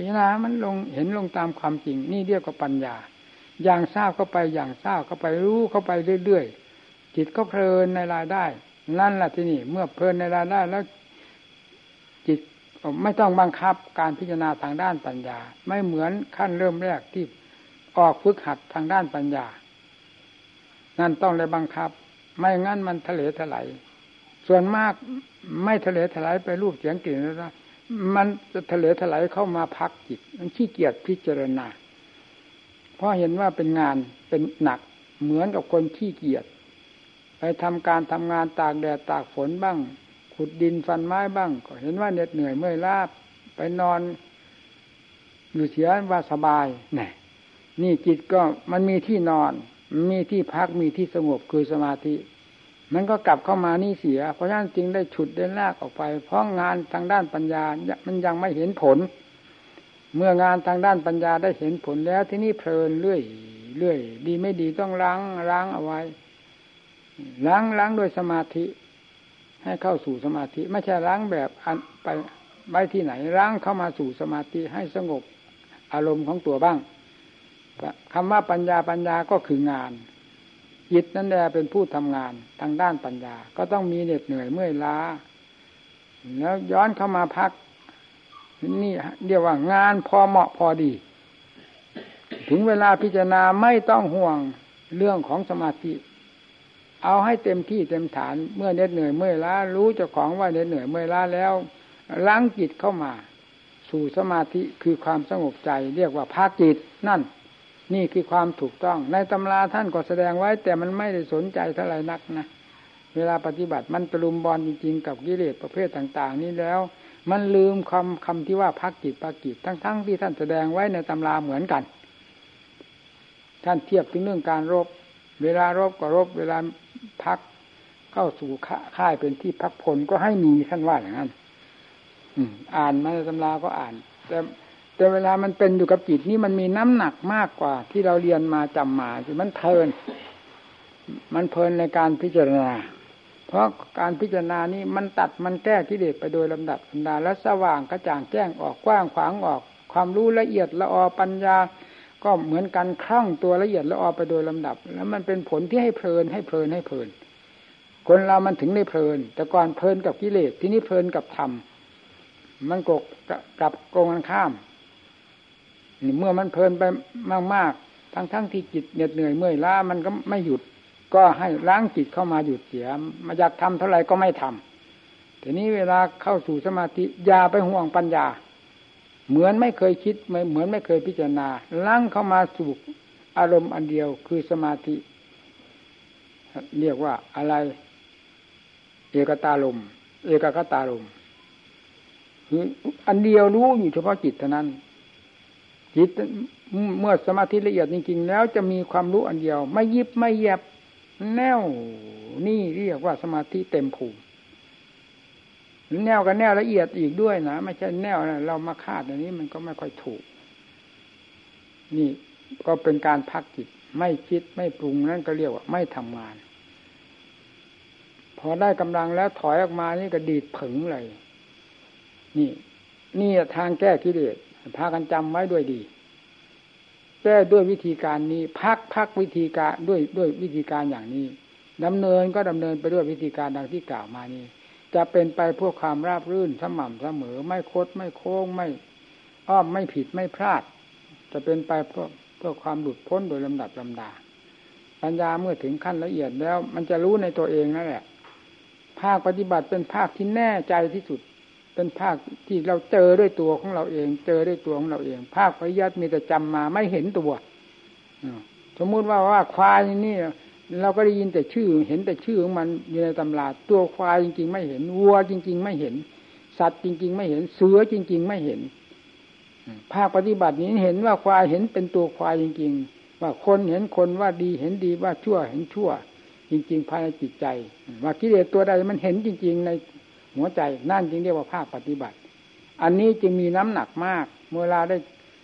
พิจารณามันลงเห็นลงตามความจริง นี่เรียกว่าปัญญา อย่างทราบเข้าไปอย่างทราบเข้าไปรู้เข้าไปเรื่อยๆจิตก็เพลินในรายได้ นั่นแหละที่นี่เมื่อเพลินในรายได้แล้วจิตไม่ต้องบังคับการพิจารณาทางด้านปัญญา ไม่เหมือนขั้นเริ่มแรกที่ออกฝึกหัดทางด้านปัญญา นั่นต้องเลยบังคับ ไม่งั้นมันทะเลถลายส่วนมากไม่ทะเลถลายไปรูปเสียงกลิ่นแล้ว มันจะทะเลถลายเข้ามาพักจิต มันขี้เกียจพิจารณา เพราะเห็นว่าเป็นงานเป็นหนักเหมือนกับคนขี้เกียจไปทำการทำงานตากแดดตากฝนบ้าง ขุดดินฟันไม้บ้าง ก็เห็นว่าเหน็ดเหนื่อยเมื่อยล้าไปนอน อยู่เสียว่าสบายนี่นี่จิตก็มันมีที่นอน มีที่พักมีที่สงบคือสมาธิ มันก็กลับเข้ามานี่เสีย เพราะฉะนั้นจึงได้ฉุดได้ลากออกไป เพราะงานทางด้านปัญญา มันยังไม่เห็นผล เมื่องานทางด้านปัญญาได้เห็นผลแล้วที่นี่เพลินเรื่อยเรื่อยดีไม่ดีต้องล้างล้างเอาไว้ล้างล้างโดยสมาธิ ให้เข้าสู่สมาธิ ไม่ใช่ล้างแบบอันไปไว้ที่ไหนล้างเข้ามาสู่สมาธิให้สงบอารมณ์ของตัวบ้างคำว่าปัญญาปัญญาก็คืองาน จิตนั่นแหละเป็นผู้ทำงานทางด้านปัญญา ก็ต้องมีเหน็ดเหนื่อยเมื่อยล้า แล้วย้อนเข้ามาพัก นี่เรียกว่างานพอเหมาะพอดี ถึงเวลาพิจารณาไม่ต้องห่วงเรื่องของสมาธิ เอาให้เต็มที่เต็มฐานเมื่อเหน็ดเหนื่อยเมื่อยล้า รู้เจ้าของว่าเหน็ดเหนื่อยเมื่อยล้าแล้วล้างจิตเข้ามา สู่สมาธิคือความสงบใจ เรียกว่าภาคจิตนั่น นี่คือความถูกต้อง ในตำราท่านก็แสดงไว้ แต่มันไม่ได้สนใจเท่าไรนักนะเวลาปฏิบัติมันตะลุมบอลจริงๆ กับกิเลสประเภทต่าง ๆ นี้แล้ว มันลืมคำคำที่ว่าพักจิตปักจิตทั้งๆทที่ท่านแสดงไว้ในตำราเหมือนกัน ท่านเทียบถึงเรื่องการรบ เวลารบก็รบ เวลาพักเข้าสู่ค่ายเป็นที่พักผลก็ให้มีท่านว่าอย่างนั้นอ่านมาในตำราก็อ่าน แต่ แต่เวลามันเป็นอยู่กับจิตนี่มันมีน้ำหนักมากกว่า ที่เราเรียนมาจำมาคือมันเพลิน มันเพลินในการพิจารณา เพราะการพิจารณานี้มันตัดมันแก้กิเลสไปโดยลำดับลำดาและสว่างกระจ่างแจ้งออกกว้างขวางออก ความรู้ละเอียดละออปัญญา ก็เหมือนกันคล่องตัวละเอียดละออไปโดยลำดับ แล้วมันเป็นผลที่ให้เพลินให้เพลินให้เพลิน คนเรามันถึงได้เพลิน แต่ก่อนเพลินกับกิเลสที่นี้เพลินกับธรรมมันกกลับโกงกันข้าม เมื่อมันเพลินไปมากๆ ทั้งๆทที่จิตเหน็ดเหนื่อยเมื่อยล้ามันก็ไม่หยุด ก็ให้ล้างจิตเข้ามาหยุดเสียมาอยากทำเท่าไหร่ก็ไม่ทำทีนี้เวลาเข้าสู่สมาธิอย่าไปห่วงปัญญา เหมือนไม่เคยคิดเหมือนไม่เคยพิจารณาล้างเข้ามาสู่อารมณ์อันเดียวคือสมาธิ เรียกว่าอะไร เอกตาลมเอกคตาลมคืออันเดียวรู้อยู่เฉพาะจิตเท่านั้น จิตเมื่อสมาธิละเอียดจริงๆแล้วจะมีความรู้อันเดียว ไม่ยิบไม่แยบแนวนี่เรียกว่าสมาธิเต็มภูมิแนวกับแนวละเอียดอีกด้วยนะไม่ใช่แนวนะเรามาคาดอันนี้มันก็ไม่ค่อยถูก นี่ก็เป็นการพักจิต ไม่คิดไม่ปรุงนั่นก็เรียกว่า ไม่ทำงาน พอได้กำลังแล้วถอยออกมานี่ก็ดีดผึ่งเลย นี่ นี่ทางแก้กิเลส พากันจำไว้ด้วยดีแก้ด้วยวิธีการนี้ พักพักวิธีการด้วยด้วยวิธีการอย่างนี้ดำเนินก็ดำเนินไปด้วยวิธีการดังที่กล่าวมานี้ จะเป็นไปเพื่อความราบรื่นสม่ำเสมอ ไม่คดไม่โค้งไม่ อ้อมไม่ผิดไม่พลาด จะเป็นไปเพื่อเพื่อความหลุดพ้นโดยลำดับลำดาปัญญาเมื่อถึงขั้นละเอียดแล้ว มันจะรู้ในตัวเองนั่นแหละภาคปฏิบัติเป็นภาคที่แน่ใจที่สุด เป็นภาคที่เราเจอด้วยตัวของเราเอง เจอด้วยตัวของเราเอง ภาคปริยัติมีแต่จำมาไม่เห็นตัวสมมุติว่าว่าควายนี่เราก็ได้ยินแต่ชื่อ เห็นแต่ชื่อของมันอยู่ในตำราตัวควายจริง ๆ ไม่เห็นวัวจริง ๆ ไม่เห็น สัตว์จริง ๆ ไม่เห็นเสือจริง ๆ ไม่เห็นภาคปฏิบัตินี้เห็นว่าควายเห็นเป็นตัวควายจริง ๆ ว่าคนเห็นคนว่าดีเห็นดีว่าชั่วเห็นชั่ว จริง ๆ ภายในจิตใจ ว่ากิเลสตัวใดมันเห็นจริง ๆ ใน หัวใจนั่นจึงเรียกว่าภาคปฏิบัติ อันนี้จึงมีน้ำหนักมาก เมื่อเราได้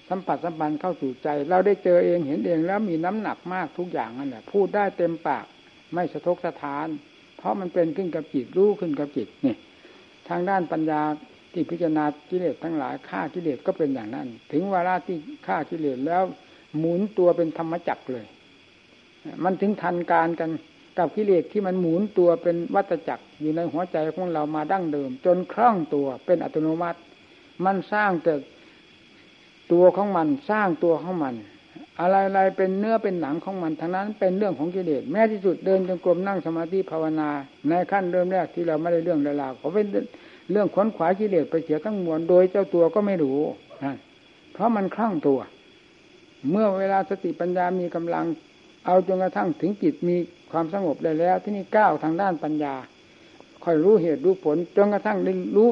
สัมผัสสัมพันธ์เข้าสู่ใจ เราได้เจอเองเห็นเองแล้วมีน้ำหนักมากทุกอย่างนั่นแหละพูดได้เต็มปากไม่สะทกสะทาน เพราะมันเป็นขึ้นกับจิตรู้ขึ้นกับจิตนี่ทางด้านปัญญาที่พิจารณากิเลสทั้งหลายฆ่ากิเลสก็เป็นอย่างนั้น ถึงเวลาที่ฆ่ากิเลสแล้วหมุนตัวเป็นธรรมจักรเลย มันถึงทันการกัน กับกิเลสที่มันหมุนตัวเป็นวัตจักรอยู่ในหัวใจของเรามาดั้งเดิม จนคล่องตัวเป็นอัตโนมัติ มันสร้างแต่ตัวของมันสร้างตัวของมัน อะไรๆเป็นเนื้อเป็นหนังของมันทั้งนั้นเป็นเรื่องของกิเลสแม้ที่สุดเดินจงกรมนั่งสมาธิภาวนา ในขั้นเริ่มแรกที่เราไม่ได้เรื่องเวลาเขาเป็นเรื่องขวนขวายกิเลสไปเสียทั้งมวลโดยเจ้าตัวก็ไม่รู้นะเพราะมันคล่องตัว เมื่อเวลาสติปัญญามีกำลัง เอาจนกระทั่งถึงจิตมี ความสงบได้แล้ว ที่นี่ก้าวทางด้านปัญญาค่อยรู้เหตุรู้ผลจนกระทั่งรู้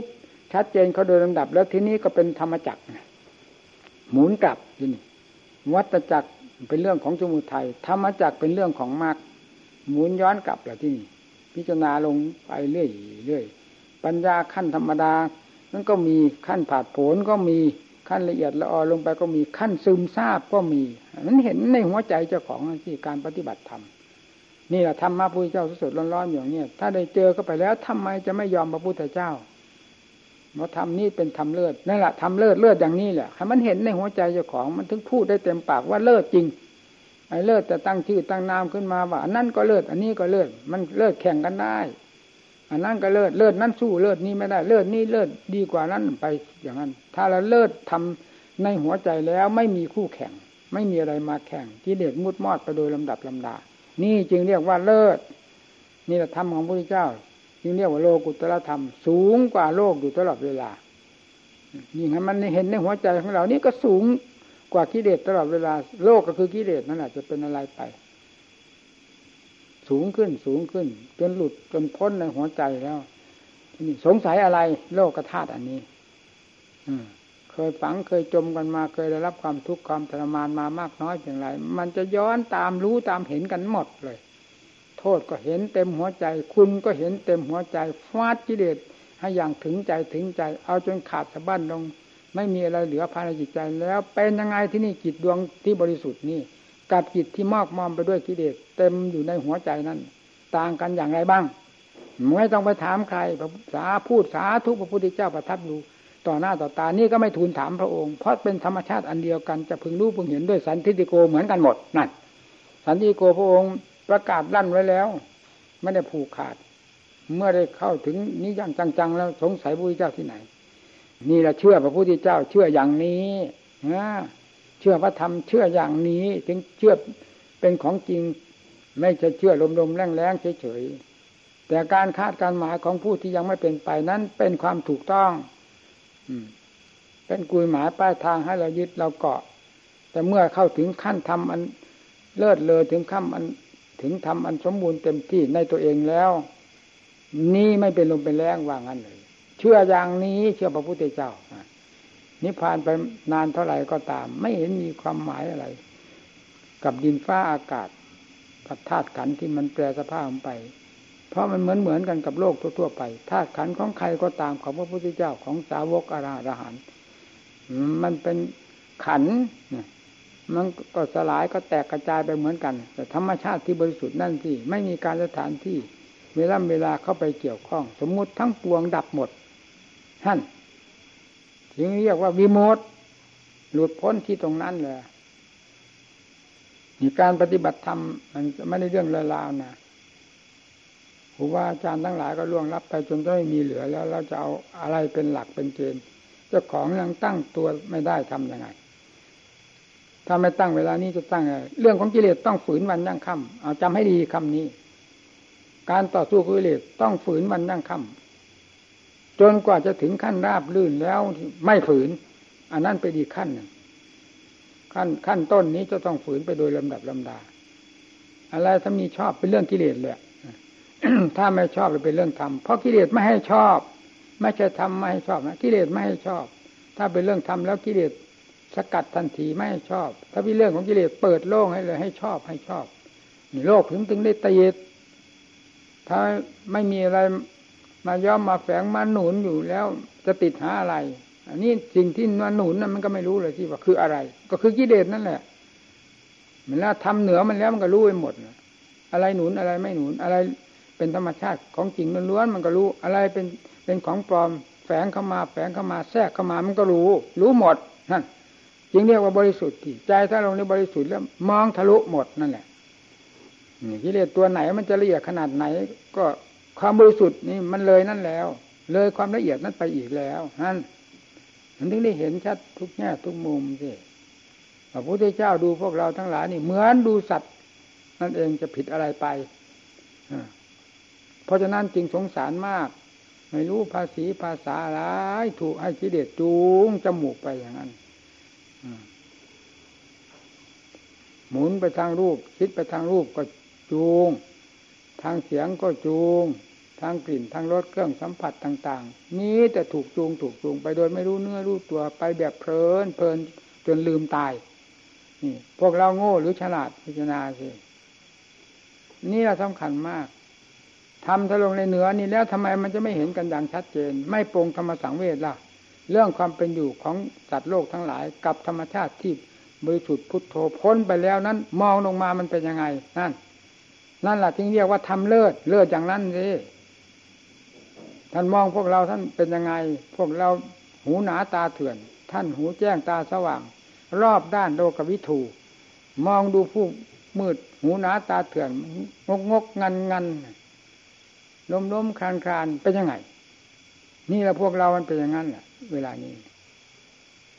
ชัดเจนเขาโดยลำดับ แล้วทีนี้ก็เป็นธรรมจักรหมุนกลับที่นี่วัตจักรเป็นเรื่องของสมุทัยธรรมจักรเป็นเรื่องของมรรคหมุนย้อนกลับแล้วที่นี่พิจารณาลงไปเรื่อยเรื่อยปัญญาขั้นธรรมดานั้นก็มีขั้นผาดผลก็มีขั้นละเอียดละออลงไปก็มีขั้นซึมซาบก็มี นั้นเห็นในหัวใจเจ้าของที่การปฏิบัติธรรม นี่แหละธรรมะพุทธเจ้าสดๆร้อนๆอย่างนี้ถ้าได้เจอก็ไปแล้วทำไมจะไม่ยอมพระพุทธเจ้าเพราะธรรมนี่เป็นธรรมเลิศนั่นแหละธรรมเลิศเลิศอย่างนี้แหละให้มันเห็นในหัวใจเจ้าของมันถึงพูดได้เต็มปากว่าเลิศจริงไอ้เลิศแต่ตั้งชื่อตั้งนามขึ้นมาว่าอันนั้นก็เลิศอันนี้ก็เลิศมันเลิศแข่งกันได้ อันนั้นก็เลิศเลิศนั้นสู้เลิศนี้ไม่ได้เลิศนี้เลิศดีกว่านั้นไปอย่างนั้น ถ้าเราเลิศทำในหัวใจแล้วไม่มีคู่แข่ง ไม่มีอะไรมาแข่งที่เด็ดมุดมอดไปโดยลำดับลำดา นี่จึงเรียกว่าเลิศนี่แหละธรรมของพระพุทธเจ้า จึงเรียกว่าโลกุตละธรรม สูงกว่าโลกอยู่ตลอดเวลายิ่งมันเห็นในหัวใจของเรานี่ก็สูงกว่ากิเลสตลอดเวลา โลกก็คือกิเลสนั่นแหละจะเป็นอะไรไป สูงขึ้นสูงขึ้น จนหลุดจนพ้นในหัวใจแล้วนี่สงสัยอะไร โลกธาตุอันนี้ เคยฝังเคยจมกันมาเคยได้รับความทุกข์ความทรมานมามากน้อยเพียงไรมันจะย้อนตามรู้ตามเห็นกันหมดเลย โทษก็เห็นเต็มหัวใจ คุณก็เห็นเต็มหัวใจฟาดกิเลสให้อย่างถึงใจถึงใจ เอาจนขาดสะบั้นลง ไม่มีอะไรเหลือภายในจิตใจ แล้วเป็นยังไงที่นี่จิตดวงที่บริสุทธิ์นี่กับจิตที่มอกมอมไปด้วยกิเลสเต็มอยู่ในหัวใจนั้นต่างกันอย่างไรบ้างไม่ต้องไปถามใครสาพูดสาทุกพระพุทธเจ้าประทับดู ต่อหน้าต่อตานี่ก็ไม่ทูลถามพระองค์ เพราะเป็นธรรมชาติอันเดียวกันจะพึงรู้พึงเห็นด้วยสันทิฏฐิโกเหมือนกันหมดนั่นสันทิฏฐิโกพระองค์ประกาศลั่นไว้แล้ว ไม่ได้ผูกขาด เมื่อได้เข้าถึงนิยังจังๆแล้วสงสัยพระพุทธเจ้าที่ไหน นี่แหละเชื่อพระพุทธเจ้าเชื่ออย่างนี้นะชื่อพระธรรมเชื่ออย่างนี้ ถึงเชื่อเป็นของจริง ไม่จะเชื่อลมๆแรงๆเฉยๆแต่การคาดการหมายของผู้ที่ยังไม่เป็นไปนั้นเป็นความถูกต้อง เป็นกุยหมายป้ายทางให้เรายึดเราเกาะ แต่เมื่อเข้าถึงขั้นทำอันเลิศเลยถึงขั้นอันถึงทำอันสมบูรณ์เต็มที่ในตัวเองแล้ว นี่ไม่เป็นลมเป็นแรงว่างั้นเลย เชื่ออย่างนี้เชื่อพระพุทธเจ้านิพพานไปนานเท่าไหร่ก็ตาม ไม่เห็นมีความหมายอะไร กับดินฟ้าอากาศ กับธาตุขันที่มันแปรสภาพไป เพราะมันเหมือนเหมือนกันกับโลกทั่วๆไปธาตุขันของใครก็ตามของพระพุทธเจ้าของสาวกอรหันมันเป็นขันนะมันก็สลายก็แตกกระจายไปเหมือนกัน แต่ธรรมชาติที่บริสุทธิ์นั่นที่ไม่มีการสถานที่เวลาเวลาเข้าไปเกี่ยวข้อง สมมุติทั้งปวงดับหมดท่านจึงเรียกว่าวิโมตหลุดพ้นที่ตรงนั้นเลยมีการปฏิบัติธรรมมันไม่ได้เรื่องเลวๆนะ ผมว่าอาจารย์ทั้งหลายก็ล่วงรับไปจนไม่มีเหลือแล้วเราจะเอาอะไรเป็นหลักเป็นเกณฑ์เจ้าของยังตั้งตัวไม่ได้ทํำยังไง ถ้าไม่ตั้งเวลานี้จะตั้งไงเรื่องของกิเลสต้องฝืนวันยั่งค่ำเอาจำให้ดีคำนี้ การต่อสู้กิเลสต้องฝืนวันยั่งค่ำจนกว่าจะถึงขั้นราบลื่นแล้วไม่ฝืน อันนั้นไปดีขั้นหนึ่งขั้นขั้นต้นนี้จะต้องฝืนไปโดยลำดับลำดา อะไรถ้ามีชอบเป็นเรื่องกิเลสเลย ถ้าไม่ชอบจะเป็นเรื่องธรรมเพราะกิเลสไม่ให้ชอบ ไม่ใช่ทำไม่ให้ชอบนะกิเลสไม่ให้ชอบ ถ้าเป็นเรื่องธรรมแล้วกิเลสสกัดทันทีไม่ให้ชอบ ถ้าเป็นเรื่องของกิเลสเปิดโล่งให้เลย ให้ชอบให้ชอบนี่โลกถึงถึงได้ตีถ้าไม่มีอะไรมาย้อมมาแฝงมาหนุนอยู่แล้วจะติดหาอะไร อันนี้สิ่งที่มาหนุนนั้นมันก็ไม่รู้เลยที่ว่าคืออะไร ก็คือกิเลสนั่นแหละ มันแล้วทำเหนือมันแล้วมันก็รู้ไปหมดอะไรหนุนอะไรไม่หนุนอะไร เป็นธรรมชาติของจริงล้วนๆมันก็รู้ อะไรเป็นเป็นของปลอมแฝงเข้ามาแฝงเข้ามาแทรกเข้ามามันก็รู้ รู้หมดนั่นจึงเรียกว่าบริสุทธิ์ที่ใจถ้าลงในบริสุทธิ์แล้วมองทะลุหมดนั่นแหละกิเลสตัวไหนมันจะละเอียดขนาดไหน ก็ความบริสุทธิ์นี่มันเลยนั่นแล้ว เลยความละเอียดนั้นไปอีกแล้วนั่นมันถึงได้เห็นชัดทุกแง่ทุกมุมสิพระพุทธเจ้าดูพวกเราทั้งหลายนี่เหมือนดูสัตว์นั่นเองจะผิดอะไรไป เพราะฉะนั้นจึงสงสารมาก ไม่รู้ภาษีภาษาอะไรถูกให้กิเลสจูงจมูกไปอย่างนั้นหมุนไปทางรูป คิดไปทางรูปก็จูง ทางเสียงก็จูง ทางกลิ่นทางรสเครื่องสัมผัสต่าง ๆ นี้แต่ถูกจูงถูกจูงไปโดยไม่รู้เนื้อรู้ตัวไปแบบเพลินเพลินจนลืมตายนี่พวกเราโง่หรือฉลาดพิจารณาสินี่เราสำคัญมาก ทำทะลงในเหนือนี่แล้วทำไมมันจะไม่เห็นกันอย่างชัดเจน ไม่ปรงธรรมสังเวชล่ะ เรื่องความเป็นอยู่ของสัตว์โลกทั้งหลาย กับธรรมชาติที่บริสุทธิ์พุทโธพ้นไปแล้วนั้น มองลงมามันเป็นยังไงนั่น นั่นแหละที่เรียกว่าทำเลิศเลิศอย่างนั้นสิท่านมองพวกเราท่านเป็นยังไง พวกเราหูหนาตาเถื่อน ท่านหูแจ้งตาสว่าง รอบด้านโลกวิถูมองดูผู้มืด หูหนาตาเถื่อนงกงกงันงัน ล้มล้มคลานคลานเป็นยังไง นี่แหละพวกเรามันเป็นอย่างนั้นแหละเวลานี้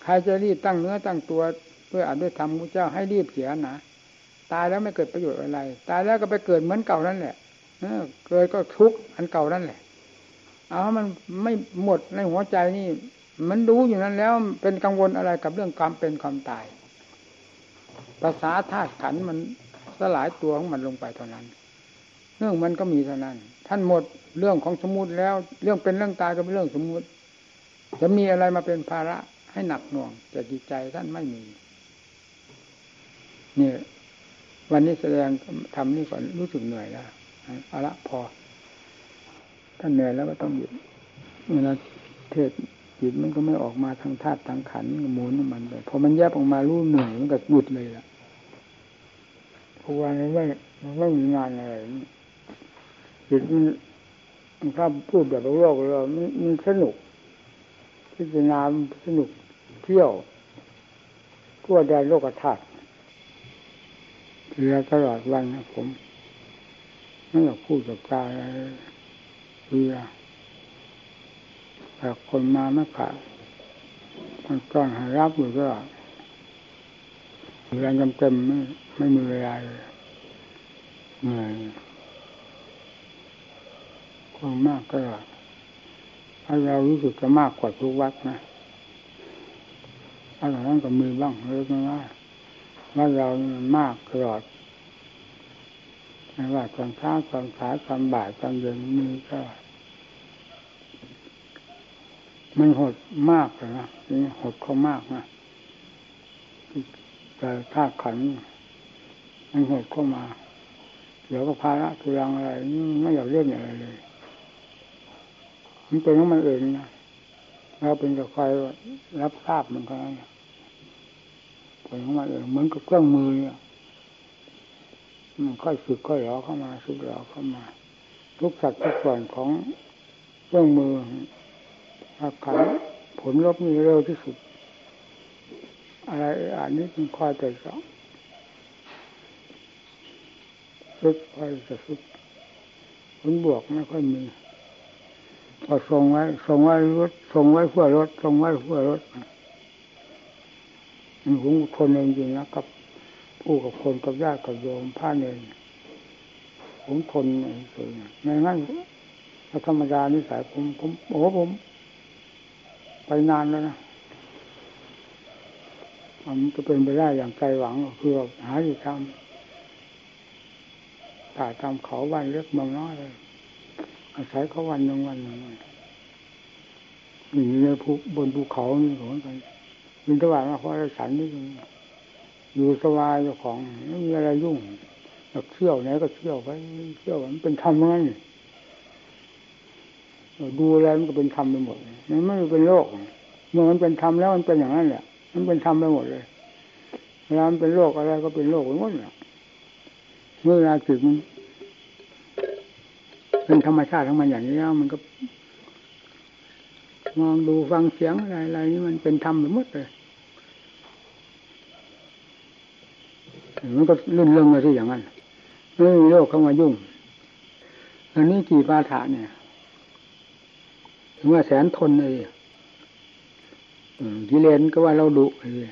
ใครจะรีบตั้งเนื้อตั้งตัวเพื่ออาจด้วยธรรมพระเจ้าให้รีบเสียนะตายแล้วไม่เกิดประโยชน์อะไร ตายแล้วก็ไปเกิดเหมือนเก่านั่นแหละเกิดก็ทุกข์อันเก่านั่นแหละ เอามันไม่หมดในหัวใจนี่ มันรู้อยู่นั้นแล้วเป็นกังวลอะไรกับเรื่องความเป็นความตายภาษาธาตุขันมันสลายตัวของมันลงไปเท่านั้น เรื่องมันก็มีเท่านั้น ท่านหมดเรื่องของสมมุติแล้ว เรื่องเป็นเรื่องตายก็เป็นเรื่องสมมุติ จะมีอะไรมาเป็นภาระให้หนักหน่วงแต่จิตใจท่านไม่มีเนี่ยวันนี้แสดงทำนี่ก่อนรู้สึกเหนื่อยแล้วเอาละพอ ท่านเหนื่อยแล้วก็ต้องหยุดเวลาเทศจิตมันก็ไม่ออกมาทางธาตุทางขันมันหมุนมันไปพอมันแยบออกมารู้เหนื่อยมันก็หยุดเลยล่ะเพราะว่ามันไม่มันไม่มีงานอะไร จิตมันถ้าพูดแบบโลกเรามันสนุก พิจารณาสนุกเที่ยวทั่วแดนโลกธาตุเรือตลอดวันนะผมไม่อยากพูดกับกาเรือแต่คนมาไม่ขาดมันต้องหารับอยู่ก็เรือจำเต็มไม่ไม่มีเวลาเลยเหนื่อย คนมากก็ถ้าเรารู้สึกจะมากกว่าทุกวัดนะอะไรนั้นก็มีบ้างเล็กน้อยว่าเรามันมากตลอดไม่ว่าตอนเช้าตอนสายตอนบ่ายตอนเย็นมีก็ มันหดมากเลยนะนี่หดเขามากนะแต่ถ้าขันมันหดเข้ามาเดี๋ยวก็ภาระทุรังอะไรไม่อยากเล่นอะไรเลย มันเป็นของมันเองนะเราเป็นกับใครรับทราบมันก็นั้นผลของมันเองเหมือนกับเครื่องมือเนี่ยมันค่อยสึกค่อยหลอเข้ามาสึกหลอเข้ามา ทุกสัดทุกส่วนของเครื่องมืออาการผลลบนี่เร็วที่สุด อะไรอันนี้มันคอยแต่สองสุดคอยจะสุดผลบวกไม่ค่อยมี พอส่งไว้ส่งไว้รถส่งไว้เพื่อรถส่งไว้เพื่อรถผมคนเองจริงนะกับผู้กับคนกับญาติกับโยมผ้าเนรผมทนเฉยไม่งั้นธรรมดานิสัยผมผมโอ้ผม ไปนานแล้วนะมันจะเป็นไปได้อย่างใจหวังคือหาที่ทำถ่ายทำเขาวันเล็กเมืองน้อยเลย อาศัยเขาวันหนึ่งวันหนึ่งอยู่ในภูบนภูเขานี่เหมือนกันบินตบาทมาเพราะอะไรฉันนี่อยู่สบายเจ้าของไม่มีอะไรยุ่งอยากเที่ยวไหนก็เที่ยวไปเที่ยวมันเป็นธรรมงั้นดูอะไรมันก็เป็นธรรมไปหมดมันไม่เป็นโลกเมื่อมันเป็นธรรมแล้วมันเป็นอย่างนั้นแหละมันเป็นธรรมไปหมดเลยเวลามันเป็นโลกอะไรก็เป็นโลกไปหมดแหละเมื่อเวลาจิตมัน เป็นธรรมชาติของมันอย่างนี้แล้วมันก็ มองดูฟังเสียงอะไรอะไรนี่มันเป็นธรรมไปหมดเลยมันก็ลื่นเรื่องเลยที่อย่างนั้นไม่มีโลกเข้ามายุ่ง อันนี้กี่ปาฐะเนี่ยถึงว่าแสนทนเลยกิเลนก็ว่าเราดุเลย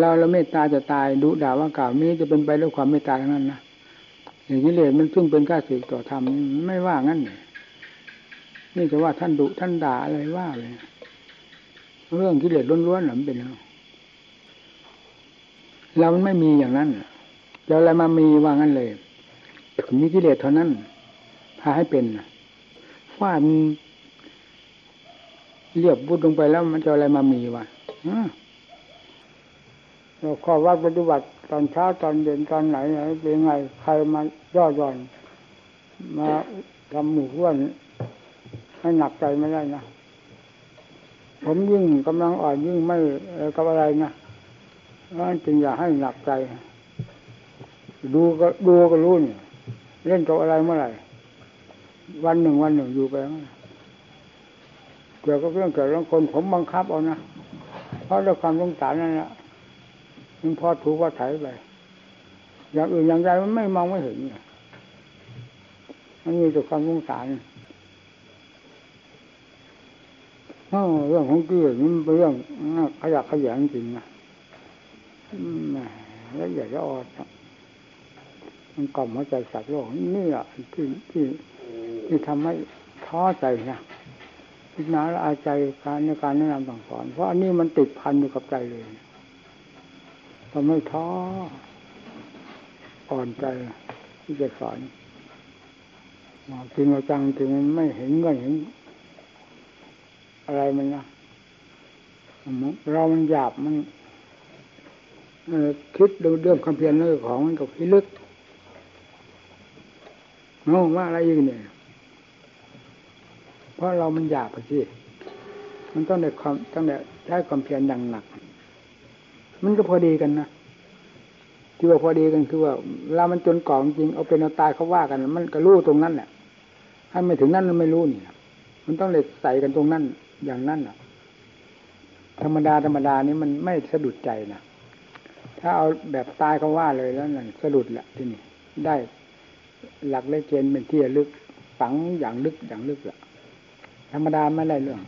เราเราเมตตาจะตายดุด่าว่ากล่าวนี้จะเป็นไปด้วยความเมตตาทั้งนั้นนะ อย่างกิเลนมันซึ่งเป็นข้าศึกต่อธรรมไม่ว่างั้นนี่จะว่าท่านดุท่านด่าอะไรว่าเลยเรื่องกิเลสล้วนๆหรือเป็นเรามันไม่มีอย่างนั้นจะอะไรมามีว่างั้นเลยมีกิเลสเท่านั้นพาให้เป็นฟาดเรียบบุดลงไปแล้วมันจะอะไรมามีวะ ข้อวัดปฏิบัติตอนเช้าตอนเย็นตอนไหนไหนเป็นไง ใครมาย่อหย่อน มาทำหมู่เพื่อนให้หนักใจไม่ได้นะผมยิ่งกำลังอ่อนยิ่งไม่กับอะไรนะนั่นจึงอย่าให้หนักใจ ดูก็ดูก็รู้นี่เล่นกับอะไรเมื่อไหร่ วันหนึ่งวันหนึ่งอยู่ไปเกี่ยวกับเรื่องเกี่ยวกับคนผมบังคับเอานะเพราะด้วยความสงสารนั่นแหละ มันพอถูกว่าไถไปอย่างอื่นอย่างใดมันไม่มองไม่เห็นมันมีแต่ความสงสารเรื่องของเกี่ยมันเป็นเรื่องขยะขยงจริงนะแล้วอย่าจะอดมันกล่อมหัวใจสัตว์โลกนี่แหละที่ที่ที่ทำให้ท้อใจนะพิจารณาอาใจการในการแนะนำสั่งสอน เพราะอันนี้มันติดพันอยู่กับใจเลย ทำให้ท้ออ่อนใจที่จะสอนจริงเราจังจริงมันไม่เห็นเงื่อนเห็น อะไรมันนะเรามันหยาบมันคิดดูเรื่องความเพียรเรื่องของมันกับพิลึกงงว่าอะไรอีกเนี่ยเพราะเรามันหยาบไปสิมันต้องได้ความต้องได้ใช้ความเพียรอย่างหนัก มันก็พอดีกันนะที่ว่าพอดีกันคือว่าเวลามันจนกล่องจริงเอาเป็นเอาตายเขาว่ากัน มันก็รู้ตรงนั้นแหละถ้าไม่ถึงนั้นมันไม่รู้นี่มันต้องเลยใส่กันตรงนั้นอย่างนั้นอะ ธรรมดาธรรมดานี้มันไม่สะดุดใจนะถ้าเอาแบบตายเขาว่าเลยแล้วนั่นสะดุดแหละที่นี่ได้หลักเลขเกณฑ์เป็นที่ลึกฝังอย่างลึกอย่างลึกอะธรรมดาไม่ได้เรื่อง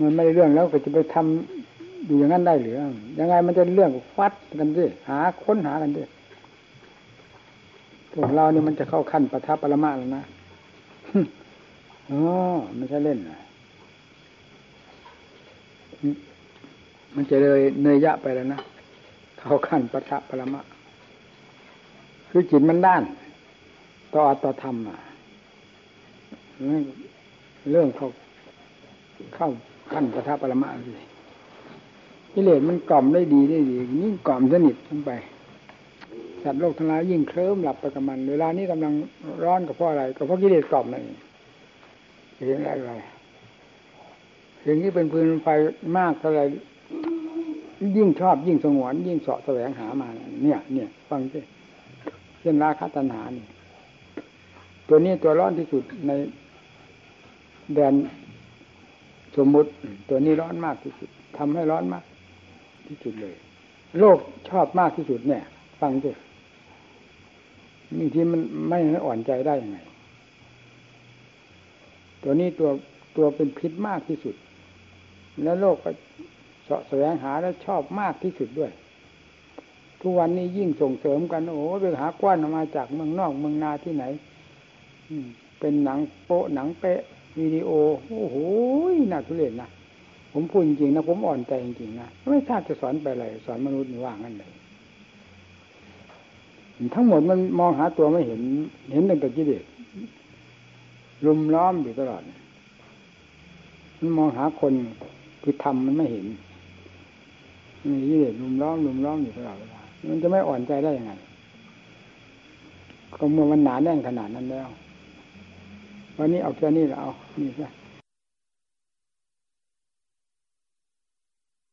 มันไม่ได้เรื่องแล้วก็จะไปทำ อยู่อย่างนั้นได้หรือยังไงมันจะเรื่องฟัดกันดิหาค้นหากันดิพวกเราเนี่ยมันจะเข้าขั้นประทับปรมาแล้วนะอ๋อไม่ใช่เล่นนะมันจะเลยเนยยะไปแล้วนะเข้าขั้นประทับปรมาคือจิตมันด้าน ต่อต่อธรรมอะเรื่องเขาเข้าขั้นประทับปรมาสิ กิเลสมันกล่อมได้ดีได้ดียิ่งกล่อมสนิทลงไปสัตว์โลกทั้งหลายยิ่งเคลิ้มหลับไปกับมัน เวลานี้กำลังร้อนกับเพราะอะไรก็เพราะกิเลสกล่อมนั่นเองเห็นอะไรสิ่งที่เป็นพื้นไฟมากเท่าไรยิ่งชอบยิ่งสงวน ยิ่งเสาะแสวงหามา เนี่ย เนี่ย ฟังสิเช่นราคาตัณหานี่ตัวนี้ตัวร้อนที่สุดในแดนสมมุติตัวนี้ร้อนมากที่สุดทำให้ร้อนมาก ที่สุดเลย โลกชอบมากที่สุดเนี่ย ฟังดินี่ที่มันไม่อ่อนใจได้ยังไง ตัวนี้ตัวตัวเป็นพิษมากที่สุด แล้วโลกก็เสาะแสวงหาแล้วชอบมากที่สุดด้วย ทุกวันนี้ยิ่งส่งเสริมกัน โอ้ไปหากว้านมาจากเมืองนอกเมืองนาที่ไหนเป็นหนังโป๊หนังเป๊ะวิดีโอ โอ้โหน่าทุเรศนะ ผมพูดจริงๆนะผมอ่อนใจจริงๆนะไม่ทราบจะสอนไปอะไรสอนมนุษย์นี่ว่างั้นเลยทั้งหมดมันมองหาตัวไม่เห็น เห็นตั้งแต่กิเลสรุมล้อมอยู่ตลอดมันมองหาคนคือทำมันไม่เห็นนี่กิเลสรุมล้อมรุมล้อมอยู่ตลอดเวลามันจะไม่อ่อนใจได้ยังไงก็เมื่อมันหนาแน่นขนาดนั้นแล้ววันนี้เอาแค่นี้แล้วเอานี่ซะ